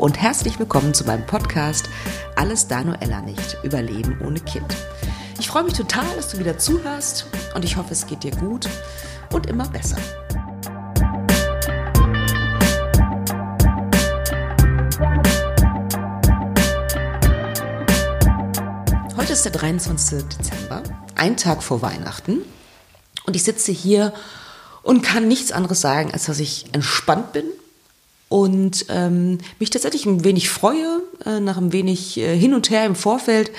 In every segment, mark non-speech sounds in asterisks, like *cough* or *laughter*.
und herzlich willkommen zu meinem Podcast Alles Danuella nicht, Überleben ohne Kind. Ich freue mich total, dass du wieder zuhörst und ich hoffe, es geht dir gut und immer besser. Heute ist der 23. Dezember, ein Tag vor Weihnachten und ich sitze hier und kann nichts anderes sagen, als dass ich entspannt bin und ähm, mich tatsächlich ein wenig freue, äh, nach ein wenig äh, hin und her im Vorfeld.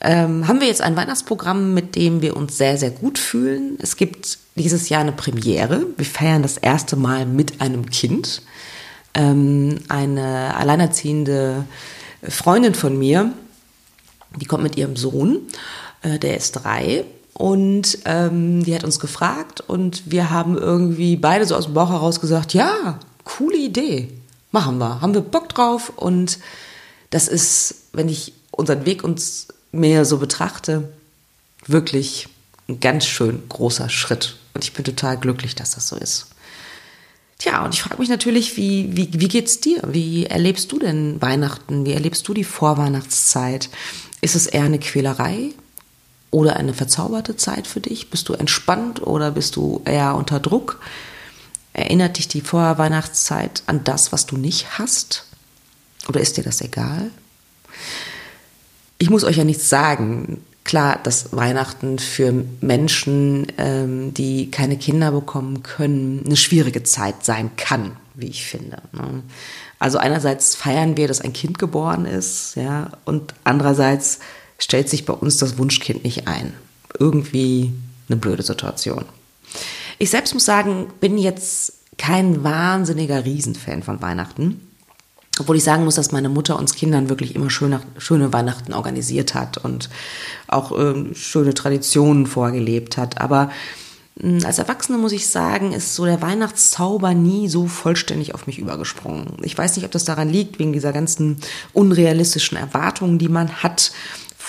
Ähm, haben wir jetzt ein Weihnachtsprogramm, mit dem wir uns sehr, sehr gut fühlen. Es gibt dieses Jahr eine Premiere. Wir feiern das erste Mal mit einem Kind. Ähm, eine alleinerziehende Freundin von mir, die kommt mit ihrem Sohn, äh, der ist drei. Und ähm, die hat uns gefragt und wir haben irgendwie beide so aus dem Bauch heraus gesagt, ja, coole Idee. Machen wir. Haben wir Bock drauf. Und das ist, wenn ich unseren Weg uns mehr so betrachte, wirklich ein ganz schön großer Schritt. Und ich bin total glücklich, dass das so ist. Tja, und ich frage mich natürlich, wie, wie, wie geht's dir? Wie erlebst du denn Weihnachten? Wie erlebst du die Vorweihnachtszeit? Ist es eher eine Quälerei oder eine verzauberte Zeit für dich? Bist du entspannt oder bist du eher unter Druck? Erinnert dich die Vorweihnachtszeit an das, was du nicht hast? Oder ist dir das egal? Ich muss euch ja nichts sagen. Klar, dass Weihnachten für Menschen, ähm, die keine Kinder bekommen können, eine schwierige Zeit sein kann, wie ich finde. Ne? Also einerseits feiern wir, dass ein Kind geboren ist, ja, und andererseits stellt sich bei uns das Wunschkind nicht ein. Irgendwie eine blöde Situation. Ich selbst muss sagen, bin jetzt kein wahnsinniger Riesenfan von Weihnachten. Obwohl ich sagen muss, dass meine Mutter uns Kindern wirklich immer schöne, schöne Weihnachten organisiert hat und auch äh, schöne Traditionen vorgelebt hat. Aber äh, als Erwachsene muss ich sagen, ist so der Weihnachtszauber nie so vollständig auf mich übergesprungen. Ich weiß nicht, ob das daran liegt, wegen dieser ganzen unrealistischen Erwartungen, die man hat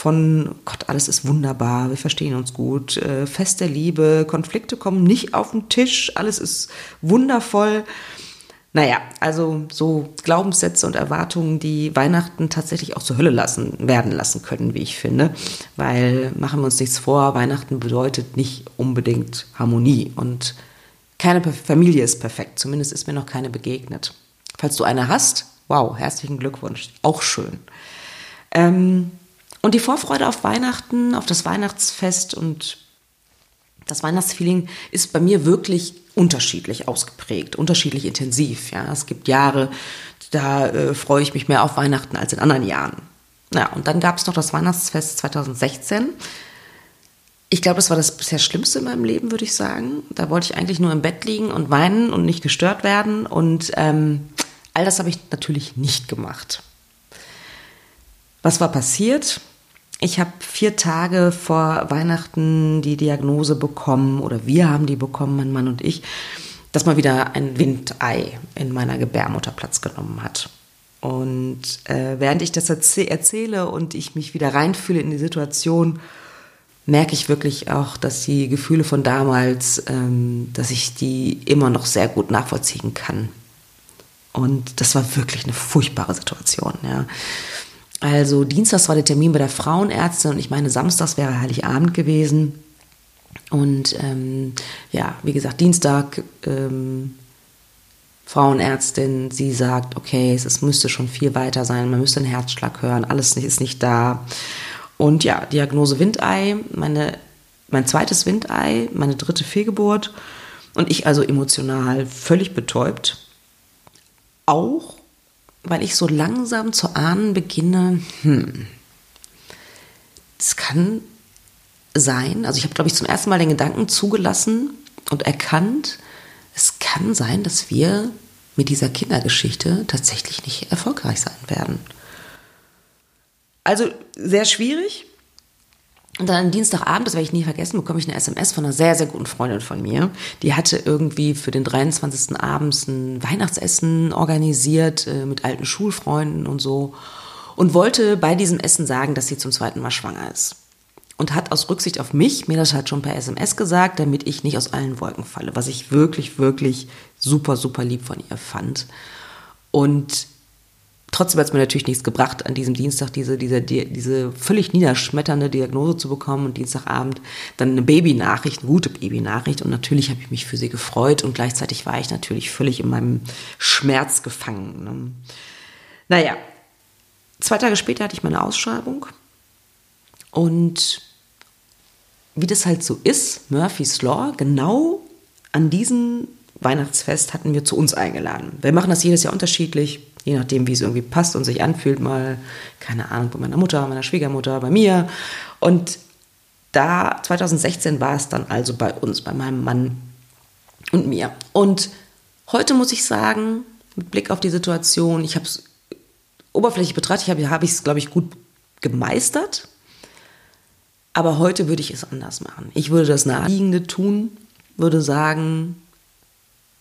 von Gott, alles ist wunderbar, wir verstehen uns gut, äh, Fest der Liebe, Konflikte kommen nicht auf den Tisch, alles ist wundervoll. Naja, also so Glaubenssätze und Erwartungen, die Weihnachten tatsächlich auch zur Hölle lassen, werden lassen können, wie ich finde. Weil, machen wir uns nichts vor, Weihnachten bedeutet nicht unbedingt Harmonie. Und keine Familie ist perfekt, zumindest ist mir noch keine begegnet. Falls du eine hast, wow, herzlichen Glückwunsch, auch schön. Ähm, und die Vorfreude auf Weihnachten, auf das Weihnachtsfest und das Weihnachtsfeeling ist bei mir wirklich unterschiedlich ausgeprägt, unterschiedlich intensiv. Ja, es gibt Jahre, da äh, freue ich mich mehr auf Weihnachten als in anderen Jahren. Ja, und dann gab es noch das Weihnachtsfest 2016. Ich glaube, das war das bisher Schlimmste in meinem Leben, würde ich sagen. Da wollte ich eigentlich nur im Bett liegen und weinen und nicht gestört werden. Und ähm, all das habe ich natürlich nicht gemacht. Was war passiert? Ich habe vier Tage vor Weihnachten die Diagnose bekommen, oder wir haben die bekommen, mein Mann und ich, dass mal wieder ein Windei in meiner Gebärmutter Platz genommen hat. Und äh, während ich das erzähle und ich mich wieder reinfühle in die Situation, merke ich wirklich auch, dass die Gefühle von damals, ähm, dass ich die immer noch sehr gut nachvollziehen kann. Und das war wirklich eine furchtbare Situation. Ja. Also Dienstags war der Termin bei der Frauenärztin und ich meine, Samstags wäre Heiligabend gewesen. Und ähm, ja, wie gesagt, Dienstag ähm, Frauenärztin, sie sagt, okay, es, es müsste schon viel weiter sein, man müsste einen Herzschlag hören, alles ist nicht da. Und ja, Diagnose Windei, meine, mein zweites Windei, meine dritte Fehlgeburt und ich also emotional völlig betäubt. Auch weil ich so langsam zu ahnen beginne, hm, es kann sein, also ich habe, glaube ich, zum ersten Mal den Gedanken zugelassen und erkannt, es kann sein, dass wir mit dieser Kindergeschichte tatsächlich nicht erfolgreich sein werden. Also sehr schwierig, und dann am Dienstagabend, das werde ich nie vergessen, bekomme ich eine SMS von einer sehr, sehr guten Freundin von mir. Die hatte irgendwie für den 23. abends ein Weihnachtsessen organisiert äh, mit alten Schulfreunden und so. Und wollte bei diesem Essen sagen, dass sie zum zweiten Mal schwanger ist. Und hat aus Rücksicht auf mich mir das halt schon per SMS gesagt, damit ich nicht aus allen Wolken falle. Was ich wirklich, wirklich super, super lieb von ihr fand. Und trotzdem hat es mir natürlich nichts gebracht, an diesem Dienstag diese, diese, die, diese völlig niederschmetternde Diagnose zu bekommen und Dienstagabend dann eine Babynachricht, eine gute Babynachricht. Und natürlich habe ich mich für sie gefreut und gleichzeitig war ich natürlich völlig in meinem Schmerz gefangen. Ne? Naja, zwei Tage später hatte ich meine Ausschreibung und wie das halt so ist, Murphy's Law, genau an diesem Weihnachtsfest hatten wir zu uns eingeladen. Wir machen das jedes Jahr unterschiedlich je nachdem, wie es irgendwie passt und sich anfühlt, mal, keine Ahnung, bei meiner Mutter, meiner Schwiegermutter, bei mir. Und da, 2016 war es dann also bei uns, bei meinem Mann und mir. Und heute muss ich sagen, mit Blick auf die Situation, ich habe es oberflächlich betrachtet, habe hab ich es, glaube ich, gut gemeistert. Aber heute würde ich es anders machen. Ich würde das Naheliegende tun, würde sagen,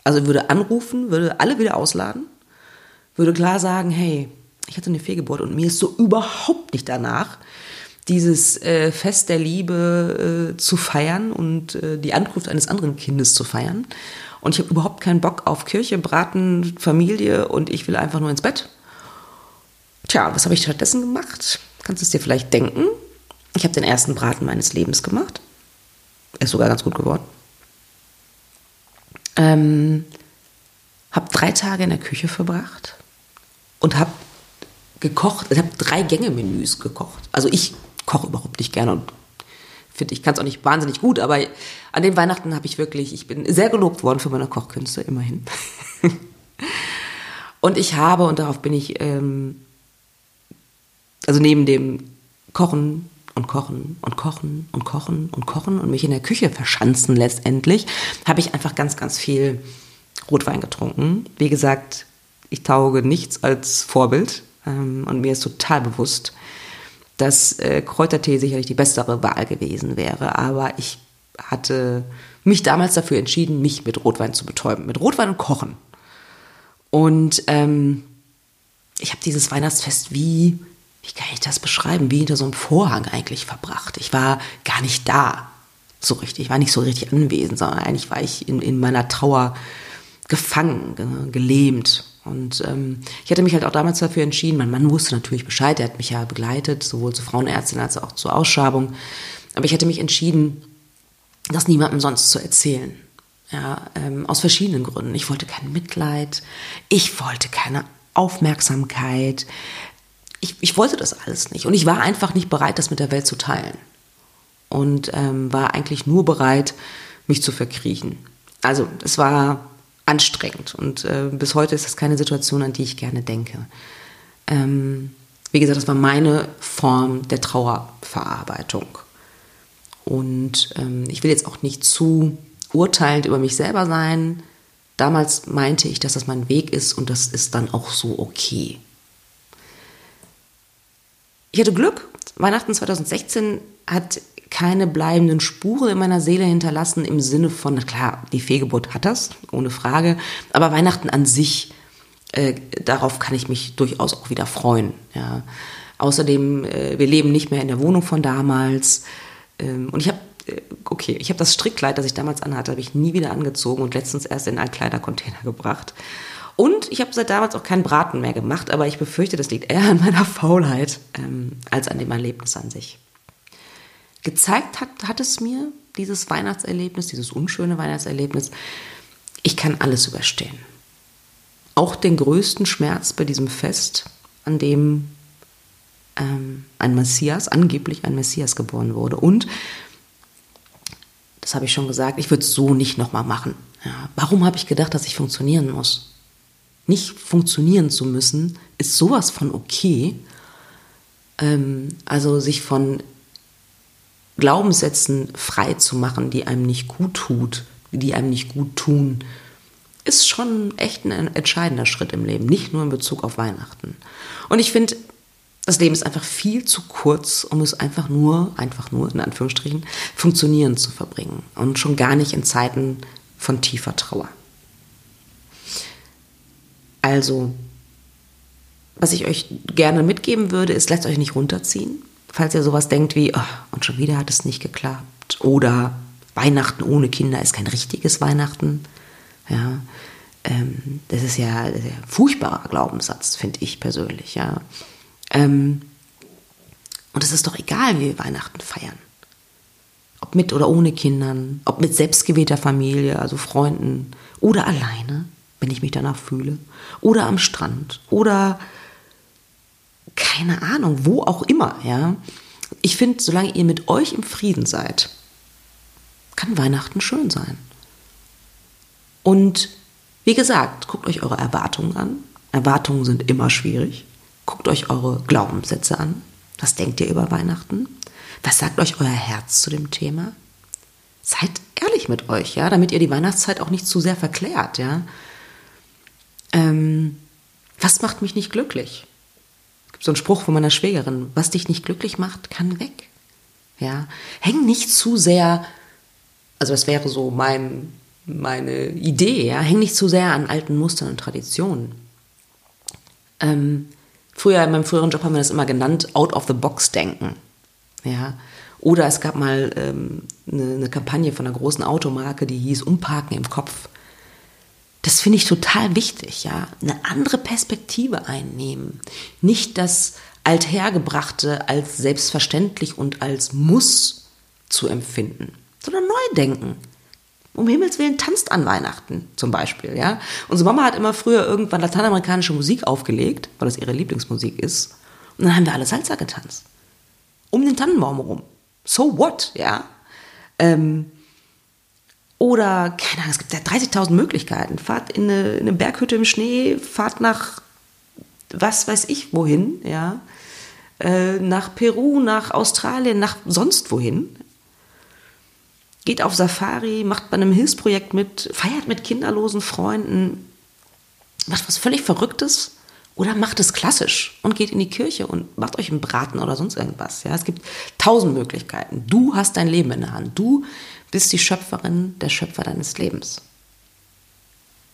also würde anrufen, würde alle wieder ausladen würde klar sagen, hey, ich hatte eine Fehlgeburt und mir ist so überhaupt nicht danach, dieses äh, Fest der Liebe äh, zu feiern und äh, die Ankunft eines anderen Kindes zu feiern. Und ich habe überhaupt keinen Bock auf Kirche, Braten, Familie und ich will einfach nur ins Bett. Tja, was habe ich stattdessen gemacht? Kannst du es dir vielleicht denken? Ich habe den ersten Braten meines Lebens gemacht. Er ist sogar ganz gut geworden. Ähm, habe drei Tage in der Küche verbracht und habe gekocht. Ich habe drei Gänge-Menüs gekocht. Also ich koche überhaupt nicht gerne und finde, ich kann es auch nicht wahnsinnig gut, aber an den Weihnachten habe ich wirklich, ich bin sehr gelobt worden für meine Kochkünste, immerhin. *laughs* und ich habe, und darauf bin ich, ähm, also neben dem Kochen und Kochen und Kochen und Kochen und Kochen und mich in der Küche verschanzen letztendlich, habe ich einfach ganz, ganz viel Rotwein getrunken. Wie gesagt, ich tauge nichts als Vorbild ähm, und mir ist total bewusst, dass äh, Kräutertee sicherlich die bessere Wahl gewesen wäre. Aber ich hatte mich damals dafür entschieden, mich mit Rotwein zu betäuben, mit Rotwein und Kochen. Und ähm, ich habe dieses Weihnachtsfest wie, wie kann ich das beschreiben, wie hinter so einem Vorhang eigentlich verbracht. Ich war gar nicht da so richtig, ich war nicht so richtig anwesend, sondern eigentlich war ich in, in meiner Trauer gefangen, gelähmt. Und ähm, ich hatte mich halt auch damals dafür entschieden, mein Mann wusste natürlich Bescheid, er hat mich ja begleitet, sowohl zur Frauenärztin als auch zur Ausschabung. Aber ich hatte mich entschieden, das niemandem sonst zu erzählen. Ja, ähm, aus verschiedenen Gründen. Ich wollte kein Mitleid, ich wollte keine Aufmerksamkeit. Ich, ich wollte das alles nicht. Und ich war einfach nicht bereit, das mit der Welt zu teilen. Und ähm, war eigentlich nur bereit, mich zu verkriechen. Also es war anstrengend. Und äh, bis heute ist das keine Situation, an die ich gerne denke. Ähm, wie gesagt, das war meine Form der Trauerverarbeitung. Und ähm, ich will jetzt auch nicht zu urteilend über mich selber sein. Damals meinte ich, dass das mein Weg ist und das ist dann auch so okay. Ich hatte Glück. Weihnachten 2016 hat keine bleibenden Spuren in meiner Seele hinterlassen im Sinne von, na klar, die Fehlgeburt hat das, ohne Frage, aber Weihnachten an sich, äh, darauf kann ich mich durchaus auch wieder freuen. Ja. Außerdem, äh, wir leben nicht mehr in der Wohnung von damals ähm, und ich habe äh, okay, ich habe das Strickkleid, das ich damals anhatte, habe ich nie wieder angezogen und letztens erst in einen Kleidercontainer gebracht. Und ich habe seit damals auch keinen Braten mehr gemacht, aber ich befürchte, das liegt eher an meiner Faulheit ähm, als an dem Erlebnis an sich gezeigt hat, hat es mir, dieses Weihnachtserlebnis, dieses unschöne Weihnachtserlebnis, ich kann alles überstehen. Auch den größten Schmerz bei diesem Fest, an dem ähm, ein Messias, angeblich ein Messias geboren wurde. Und, das habe ich schon gesagt, ich würde es so nicht nochmal machen. Ja, warum habe ich gedacht, dass ich funktionieren muss? Nicht funktionieren zu müssen, ist sowas von okay. Ähm, also sich von Glaubenssätzen frei zu machen, die einem nicht gut tut, die einem nicht gut tun, ist schon echt ein entscheidender Schritt im Leben, nicht nur in Bezug auf Weihnachten. Und ich finde, das Leben ist einfach viel zu kurz, um es einfach nur, einfach nur in Anführungsstrichen, funktionieren zu verbringen und schon gar nicht in Zeiten von tiefer Trauer. Also, was ich euch gerne mitgeben würde, ist, lasst euch nicht runterziehen falls ihr sowas denkt wie, oh, und schon wieder hat es nicht geklappt. Oder Weihnachten ohne Kinder ist kein richtiges Weihnachten. Ja. ähm, das ist ja ein furchtbarer Glaubenssatz, finde ich persönlich, ja. Ähm, und es ist doch egal, wie wir Weihnachten feiern. Ob mit oder ohne Kindern, ob mit selbstgewählter Familie, also Freunden, oder alleine, wenn ich mich danach fühle, oder am Strand, oder keine Ahnung, wo auch immer, ja. Ich finde, solange ihr mit euch im Frieden seid, kann Weihnachten schön sein. Und wie gesagt, guckt euch eure Erwartungen an. Erwartungen sind immer schwierig. Guckt euch eure Glaubenssätze an. Was denkt ihr über Weihnachten? Was sagt euch euer Herz zu dem Thema? Seid ehrlich mit euch, ja, damit ihr die Weihnachtszeit auch nicht zu sehr verklärt, ja. Ähm, was macht mich nicht glücklich? So einen Spruch von meiner Schwägerin: Was dich nicht glücklich macht, kann weg. Ja, häng nicht zu sehr. Also das wäre so mein meine Idee, ja, häng nicht zu sehr an alten Mustern und Traditionen. Ähm, Früher, in meinem früheren Job haben wir das immer genannt, out of the box denken. Ja. Oder es gab mal ähm, eine, eine Kampagne von einer großen Automarke, die hieß Umparken im Kopf. Das finde ich total wichtig, ja. Eine andere Perspektive einnehmen. Nicht das Althergebrachte als selbstverständlich und als Muss zu empfinden, sondern neu denken um Himmels Willen tanzt an Weihnachten zum Beispiel, ja. Unsere Mama hat immer früher irgendwann lateinamerikanische Musik aufgelegt, weil das ihre Lieblingsmusik ist. Und dann haben wir alle Salsa getanzt. Um den Tannenbaum herum. So what, ja. Ähm, oder, keine Ahnung, es gibt ja 30.000 Möglichkeiten. Fahrt in eine, in eine Berghütte im Schnee, fahrt nach was weiß ich wohin, ja. Äh, nach Peru, nach Australien, nach sonst wohin geht auf Safari, macht bei einem Hilfsprojekt mit, feiert mit kinderlosen Freunden, macht was völlig Verrücktes oder macht es klassisch und geht in die Kirche und macht euch einen Braten oder sonst irgendwas. Ja, es gibt tausend Möglichkeiten. Du hast dein Leben in der Hand. Du bist die Schöpferin, der Schöpfer deines Lebens.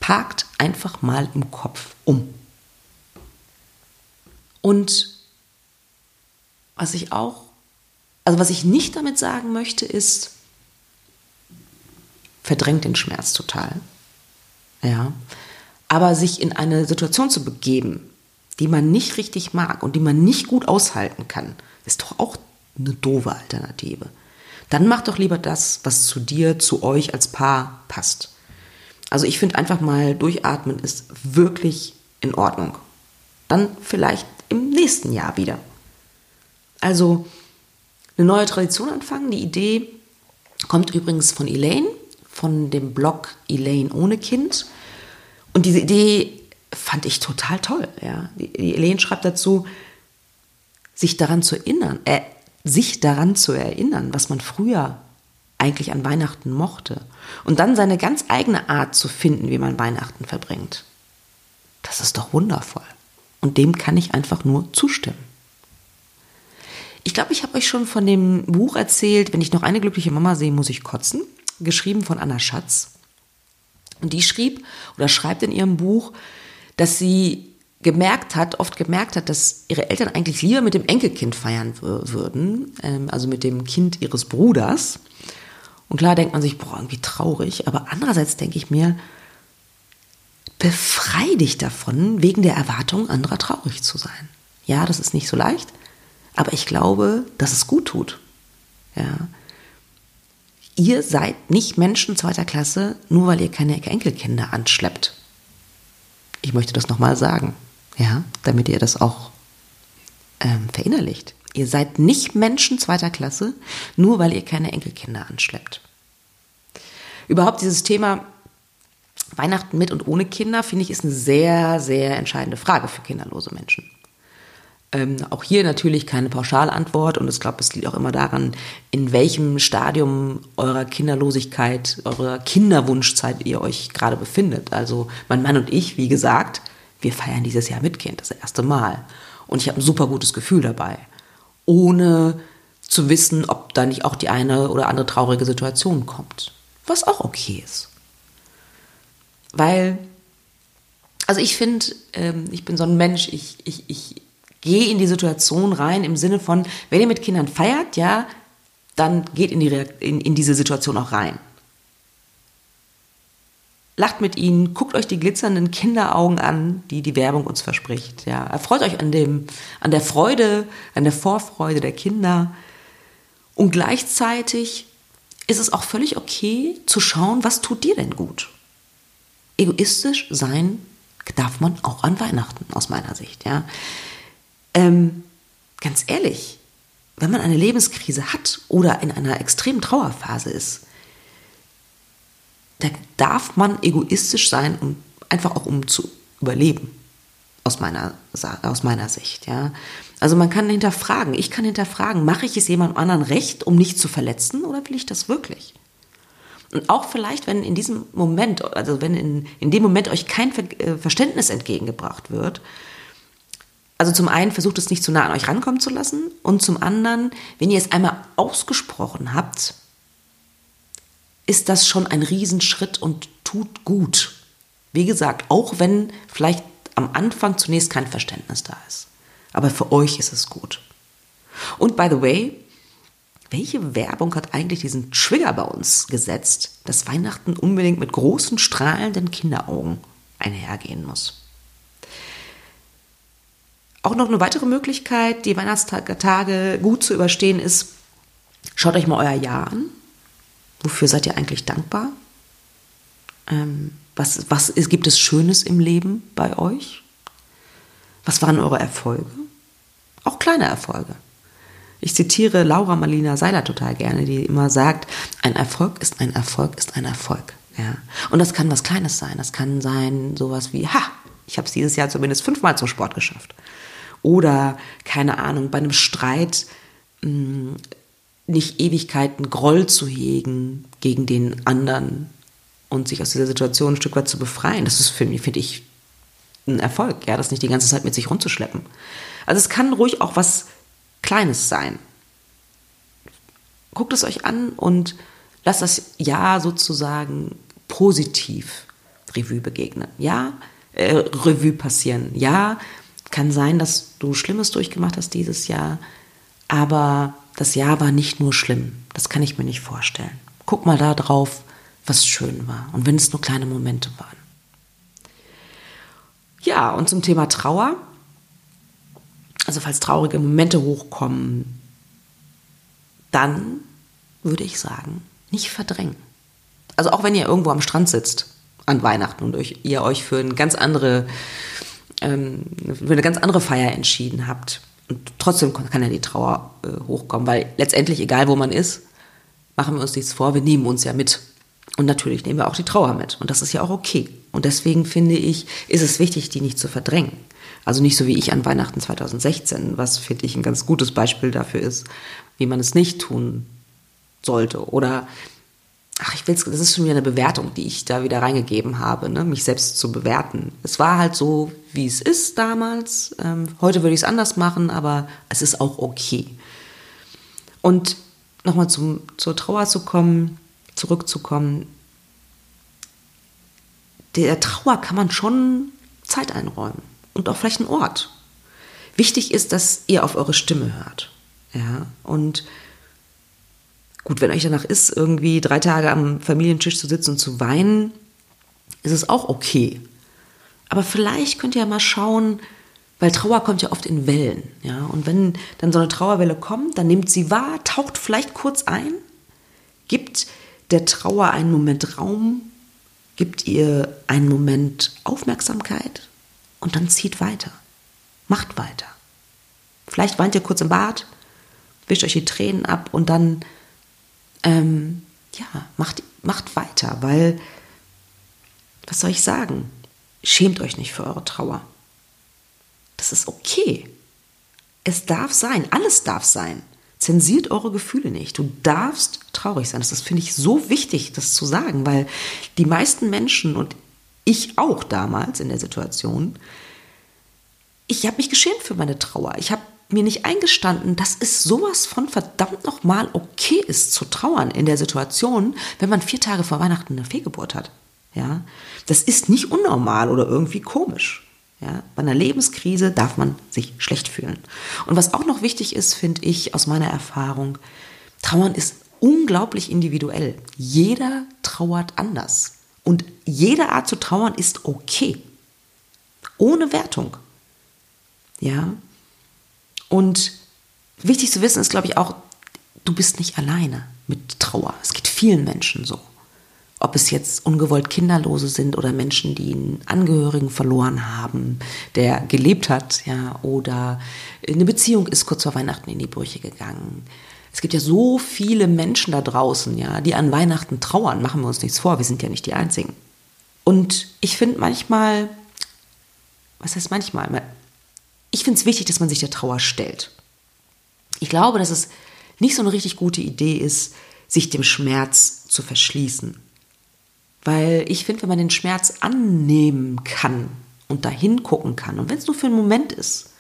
Parkt einfach mal im Kopf um. Und was ich auch, also was ich nicht damit sagen möchte, ist, verdrängt den Schmerz total. Ja. Aber sich in eine Situation zu begeben, die man nicht richtig mag und die man nicht gut aushalten kann, ist doch auch eine doofe Alternative. Dann mach doch lieber das, was zu dir, zu euch als Paar passt. Also ich finde einfach mal durchatmen ist wirklich in Ordnung. Dann vielleicht im nächsten Jahr wieder. Also eine neue Tradition anfangen. Die Idee kommt übrigens von Elaine von dem Blog Elaine ohne Kind. Und diese Idee fand ich total toll. Ja. Die Elaine schreibt dazu, sich daran zu erinnern, äh, sich daran zu erinnern, was man früher eigentlich an Weihnachten mochte. Und dann seine ganz eigene Art zu finden, wie man Weihnachten verbringt. Das ist doch wundervoll. Und dem kann ich einfach nur zustimmen. Ich glaube, ich habe euch schon von dem Buch erzählt, wenn ich noch eine glückliche Mama sehe, muss ich kotzen geschrieben von Anna Schatz. Und die schrieb oder schreibt in ihrem Buch, dass sie gemerkt hat, oft gemerkt hat, dass ihre Eltern eigentlich lieber mit dem Enkelkind feiern würden, ähm, also mit dem Kind ihres Bruders. Und klar denkt man sich, boah, irgendwie traurig, aber andererseits denke ich mir, befrei dich davon, wegen der Erwartung anderer traurig zu sein. Ja, das ist nicht so leicht, aber ich glaube, dass es gut tut. Ja, Ihr seid nicht Menschen zweiter Klasse, nur weil ihr keine Enkelkinder anschleppt. Ich möchte das nochmal sagen, ja, damit ihr das auch ähm, verinnerlicht. Ihr seid nicht Menschen zweiter Klasse, nur weil ihr keine Enkelkinder anschleppt. Überhaupt dieses Thema Weihnachten mit und ohne Kinder, finde ich, ist eine sehr, sehr entscheidende Frage für kinderlose Menschen. Ähm, auch hier natürlich keine Pauschalantwort und ich glaube, es liegt auch immer daran, in welchem Stadium eurer Kinderlosigkeit, eurer Kinderwunschzeit ihr euch gerade befindet. Also mein Mann und ich, wie gesagt, wir feiern dieses Jahr mit Kind, das erste Mal. Und ich habe ein super gutes Gefühl dabei, ohne zu wissen, ob da nicht auch die eine oder andere traurige Situation kommt. Was auch okay ist. Weil, also ich finde, ähm, ich bin so ein Mensch, ich, ich, ich geh in die Situation rein im Sinne von, wenn ihr mit Kindern feiert, ja, dann geht in, die, in, in diese Situation auch rein. Lacht mit ihnen, guckt euch die glitzernden Kinderaugen an, die die Werbung uns verspricht. Ja, erfreut euch an dem, an der Freude, an der Vorfreude der Kinder. Und gleichzeitig ist es auch völlig okay zu schauen, was tut dir denn gut? Egoistisch sein darf man auch an Weihnachten, aus meiner Sicht, ja. Ähm, ganz ehrlich, wenn man eine Lebenskrise hat oder in einer extremen Trauerphase ist, da darf man egoistisch sein, um einfach auch um zu überleben. Aus meiner, aus meiner Sicht, ja. Also man kann hinterfragen, ich kann hinterfragen, mache ich es jemandem anderen recht, um nicht zu verletzen, oder will ich das wirklich? Und auch vielleicht, wenn in diesem Moment, also wenn in, in dem Moment euch kein Ver äh, Verständnis entgegengebracht wird, also zum einen versucht es nicht zu nah an euch rankommen zu lassen und zum anderen, wenn ihr es einmal ausgesprochen habt, ist das schon ein Riesenschritt und tut gut. Wie gesagt, auch wenn vielleicht am Anfang zunächst kein Verständnis da ist. Aber für euch ist es gut. Und by the way, welche Werbung hat eigentlich diesen Trigger bei uns gesetzt, dass Weihnachten unbedingt mit großen strahlenden Kinderaugen einhergehen muss? Auch noch eine weitere Möglichkeit, die Weihnachtstage gut zu überstehen, ist, schaut euch mal euer Jahr an Wofür seid ihr eigentlich dankbar? Ähm, was, was ist, gibt es Schönes im Leben bei euch? Was waren eure Erfolge? Auch kleine Erfolge. Ich zitiere Laura Marlina Seiler total gerne, die immer sagt, ein Erfolg ist ein Erfolg ist ein Erfolg. Ja. Und das kann was Kleines sein. Das kann sein sowas wie, ha, ich habe es dieses Jahr zumindest fünfmal zum Sport geschafft. Oder, keine Ahnung, bei einem Streit mh, hm, nicht Ewigkeiten Groll zu hegen gegen den anderen und sich aus dieser Situation ein Stück weit zu befreien. Das ist für mich, finde ich, ein Erfolg, ja, das nicht die ganze Zeit mit sich rumzuschleppen. Also es kann ruhig auch was Kleines sein. Guckt es euch an und lasst das Ja sozusagen positiv Revue begegnen. Ja, äh, Revue passieren. Ja, kann sein, dass du Schlimmes durchgemacht hast dieses Jahr, aber das Jahr war nicht nur schlimm. Das kann ich mir nicht vorstellen. Guck mal da drauf, was schön war. Und wenn es nur kleine Momente waren. Ja, und zum Thema Trauer. Also falls traurige Momente hochkommen, dann würde ich sagen, nicht verdrängen. Also auch wenn ihr irgendwo am Strand sitzt an Weihnachten und euch, ihr euch für eine ganz andere, ähm, für eine ganz andere Feier entschieden habt, und trotzdem kann ja die Trauer äh, hochkommen, weil letztendlich, egal wo man ist, machen wir uns nichts vor, wir nehmen uns ja mit. Und natürlich nehmen wir auch die Trauer mit. Und das ist ja auch okay. Und deswegen finde ich, ist es wichtig, die nicht zu verdrängen. Also nicht so wie ich an Weihnachten 2016, was finde ich ein ganz gutes Beispiel dafür ist, wie man es nicht tun sollte. Oder ach, ich will's, das ist schon wieder eine Bewertung, die ich da wieder reingegeben habe, ne? mich selbst zu bewerten. Es war halt so, wie es ist damals. Ähm, heute würde ich es anders machen, aber es ist auch okay. Und nochmal zur Trauer zu kommen, zurückzukommen. Der Trauer kann man schon Zeit einräumen und auch vielleicht einen Ort. Wichtig ist, dass ihr auf eure Stimme hört. Ja, und Gut, wenn euch danach ist, irgendwie drei Tage am Familientisch zu sitzen und zu weinen, ist es auch okay. Aber vielleicht könnt ihr ja mal schauen, weil Trauer kommt ja oft in Wellen, ja. Und wenn dann so eine Trauerwelle kommt, dann nehmt sie wahr, taucht vielleicht kurz ein, gibt der Trauer einen Moment Raum, gibt ihr einen Moment Aufmerksamkeit und dann zieht weiter. Macht weiter. Vielleicht weint ihr kurz im Bad, wischt euch die Tränen ab und dann ähm, ja, macht, macht weiter, weil, was soll ich sagen? Schämt euch nicht für eure Trauer. Das ist okay. Es darf sein, alles darf sein. Zensiert eure Gefühle nicht. Du darfst traurig sein. Das finde ich so wichtig, das zu sagen, weil die meisten Menschen und ich auch damals in der Situation, ich habe mich geschämt für meine Trauer. Ich habe mir nicht eingestanden, dass es sowas von verdammt nochmal okay ist zu trauern in der Situation, wenn man vier Tage vor Weihnachten eine Fehlgeburt hat. Ja, das ist nicht unnormal oder irgendwie komisch. Ja, bei einer Lebenskrise darf man sich schlecht fühlen. Und was auch noch wichtig ist, finde ich aus meiner Erfahrung, Trauern ist unglaublich individuell. Jeder trauert anders. Und jede Art zu trauern ist okay. Ohne Wertung. Ja. Und wichtig zu wissen ist, glaube ich, auch, du bist nicht alleine mit Trauer. Es geht vielen Menschen so. Ob es jetzt ungewollt Kinderlose sind oder Menschen, die einen Angehörigen verloren haben, der gelebt hat, ja, oder eine Beziehung ist kurz vor Weihnachten in die Brüche gegangen. Es gibt ja so viele Menschen da draußen, ja, die an Weihnachten trauern. Machen wir uns nichts vor, wir sind ja nicht die Einzigen. Und ich finde manchmal, was heißt manchmal? Ich finde es wichtig, dass man sich der Trauer stellt. Ich glaube, dass es nicht so eine richtig gute Idee ist, sich dem Schmerz zu verschließen. Weil ich finde, wenn man den Schmerz annehmen kann und dahin gucken kann, und wenn es nur für einen Moment ist,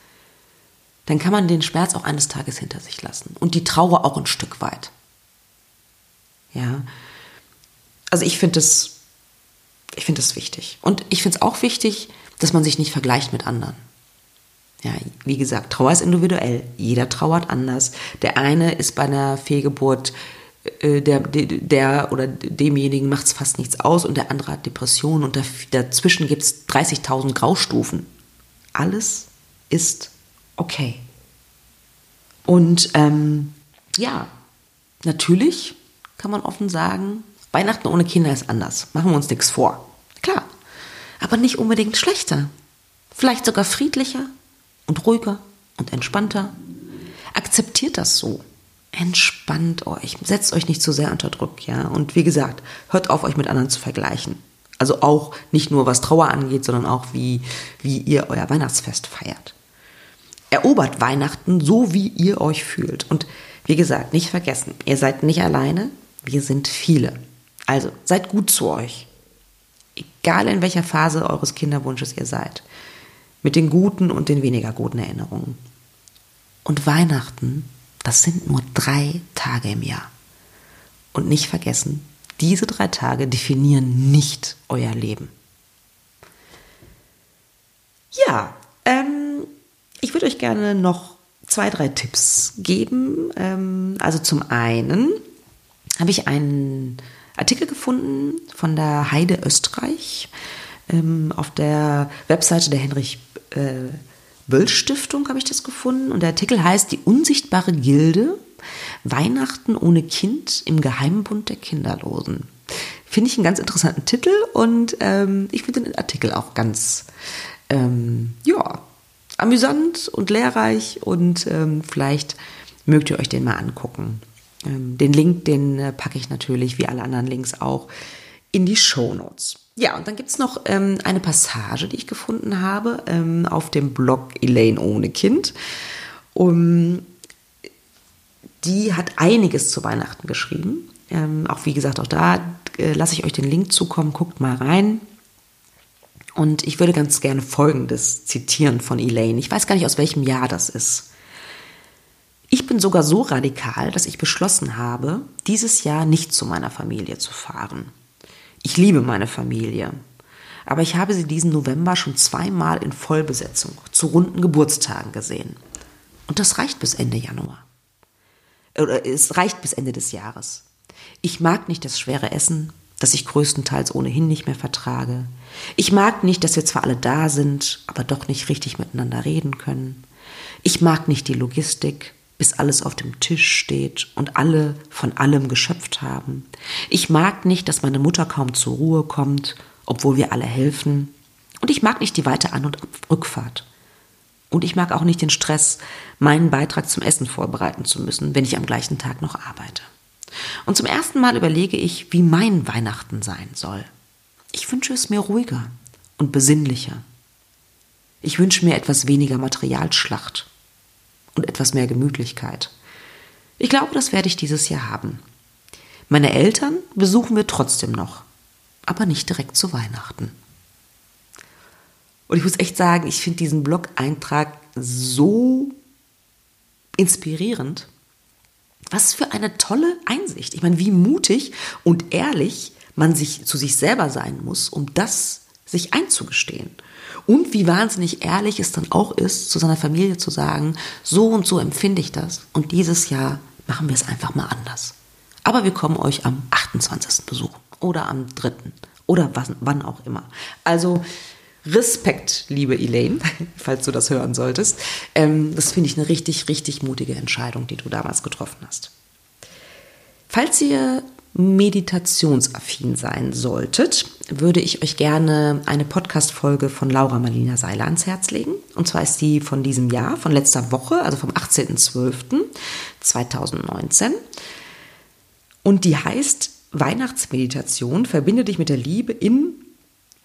dann kann man den Schmerz auch eines Tages hinter sich lassen. Und die Trauer auch ein Stück weit. Ja. Also ich finde das, ich das wichtig. Und ich finde es auch wichtig, dass man sich nicht vergleicht mit anderen. Ja, wie gesagt, Trauer ist individuell. Jeder trauert anders. Der eine ist bei einer Fehlgeburt äh, der, der oder demjenigen macht es fast nichts aus und der andere hat Depressionen und dazwischen gibt es 30.000 Graustufen. Alles ist okay. Und ähm, ja, natürlich kann man offen sagen, Weihnachten ohne Kinder ist anders. Machen wir uns nichts vor. Klar, aber nicht unbedingt schlechter. Vielleicht sogar friedlicher und ruhiger und entspannter. Akzeptiert das so entspannt euch, setzt euch nicht zu sehr unter Druck, ja. Und wie gesagt, hört auf, euch mit anderen zu vergleichen. Also auch nicht nur was Trauer angeht, sondern auch wie, wie ihr euer Weihnachtsfest feiert. Erobert Weihnachten so, wie ihr euch fühlt. Und wie gesagt, nicht vergessen, ihr seid nicht alleine, wir sind viele. Also seid gut zu euch. Egal in welcher Phase eures Kinderwunsches ihr seid. Mit den guten und den weniger guten Erinnerungen. Und Weihnachten das sind nur drei Tage im Jahr. Und nicht vergessen, diese drei Tage definieren nicht euer Leben. Ja, ähm, ich würde euch gerne noch zwei, drei Tipps geben. Ähm, also zum einen habe ich einen Artikel gefunden von der Heide Österreich ähm, auf der Webseite der Henrich äh, Böll-Stiftung habe ich das gefunden und der Artikel heißt Die unsichtbare Gilde, Weihnachten ohne Kind im Geheimbund der Kinderlosen. Finde ich einen ganz interessanten Titel und ähm, ich finde den Artikel auch ganz, ähm, ja, amüsant und lehrreich und ähm, vielleicht mögt ihr euch den mal angucken. Ähm, den Link, den äh, packe ich natürlich, wie alle anderen Links auch, in die Show Notes. Ja, und dann gibt's noch ähm, eine Passage, die ich gefunden habe ähm, auf dem Blog Elaine ohne Kind. Um, die hat einiges zu Weihnachten geschrieben. Ähm, auch wie gesagt, auch da äh, lasse ich euch den Link zukommen, guckt mal rein. Und ich würde ganz gerne Folgendes zitieren von Elaine. Ich weiß gar nicht, aus welchem Jahr das ist. Ich bin sogar so radikal, dass ich beschlossen habe, dieses Jahr nicht zu meiner Familie zu fahren. Ich liebe meine Familie. Aber ich habe sie diesen November schon zweimal in Vollbesetzung zu runden Geburtstagen gesehen. Und das reicht bis Ende Januar. Oder es reicht bis Ende des Jahres. Ich mag nicht das schwere Essen, das ich größtenteils ohnehin nicht mehr vertrage. Ich mag nicht, dass wir zwar alle da sind, aber doch nicht richtig miteinander reden können. Ich mag nicht die Logistik, bis alles auf dem Tisch steht und alle von allem geschöpft haben. Ich mag nicht, dass meine Mutter kaum zur Ruhe kommt, obwohl wir alle helfen. Und ich mag nicht die weite An- und Rückfahrt. Und ich mag auch nicht den Stress, meinen Beitrag zum Essen vorbereiten zu müssen, wenn ich am gleichen Tag noch arbeite. Und zum ersten Mal überlege ich, wie mein Weihnachten sein soll. Ich wünsche es mir ruhiger und besinnlicher. Ich wünsche mir etwas weniger Materialschlacht und etwas mehr Gemütlichkeit. Ich glaube, das werde ich dieses Jahr haben. Meine Eltern besuchen wir trotzdem noch, aber nicht direkt zu Weihnachten. Und ich muss echt sagen, ich finde diesen Blog-Eintrag so inspirierend. Was für eine tolle Einsicht. Ich meine, wie mutig und ehrlich man sich zu sich selber sein muss, um das sich einzugestehen. Und wie wahnsinnig ehrlich es dann auch ist, zu seiner Familie zu sagen, so und so empfinde ich das. Und dieses Jahr machen wir es einfach mal anders. Aber wir kommen euch am 28. besuchen oder am 3. Oder wann, auch immer. Also Respekt, liebe Elaine, *laughs* falls du das hören solltest. Ähm, das finde ich eine richtig, richtig mutige Entscheidung, die du damals getroffen hast. Falls ihr meditationsaffin sein solltet, würde ich euch gerne eine Podcast-Folge von Laura Marlina Seiler ans Herz legen. Und zwar ist die von diesem Jahr, von letzter Woche, also vom 18.12.2019. Und die heißt Weihnachtsmeditation, verbinde dich mit der Liebe in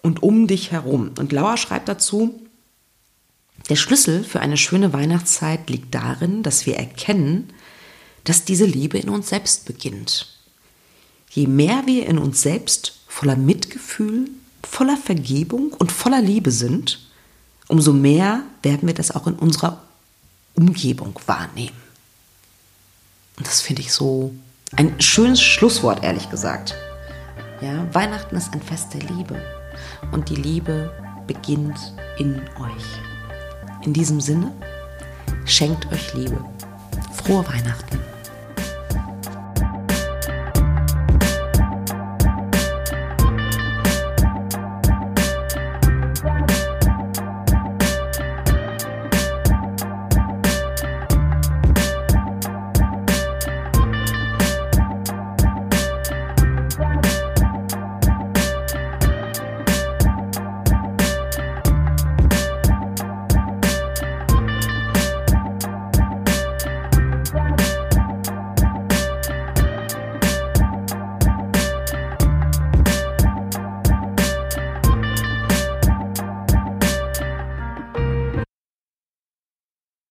und um dich herum. Und Laura schreibt dazu, der Schlüssel für eine schöne Weihnachtszeit liegt darin, dass wir erkennen, dass diese Liebe in uns selbst beginnt. Je mehr wir in uns selbst voller Mitgefühl, voller Vergebung und voller Liebe sind, umso mehr werden wir das auch in unserer Umgebung wahrnehmen. Und das finde ich so ein schönes Schlusswort, ehrlich gesagt. Ja, Weihnachten ist ein Fest der Liebe. Und die Liebe beginnt in euch. In diesem Sinne, schenkt euch Liebe. Frohe Weihnachten.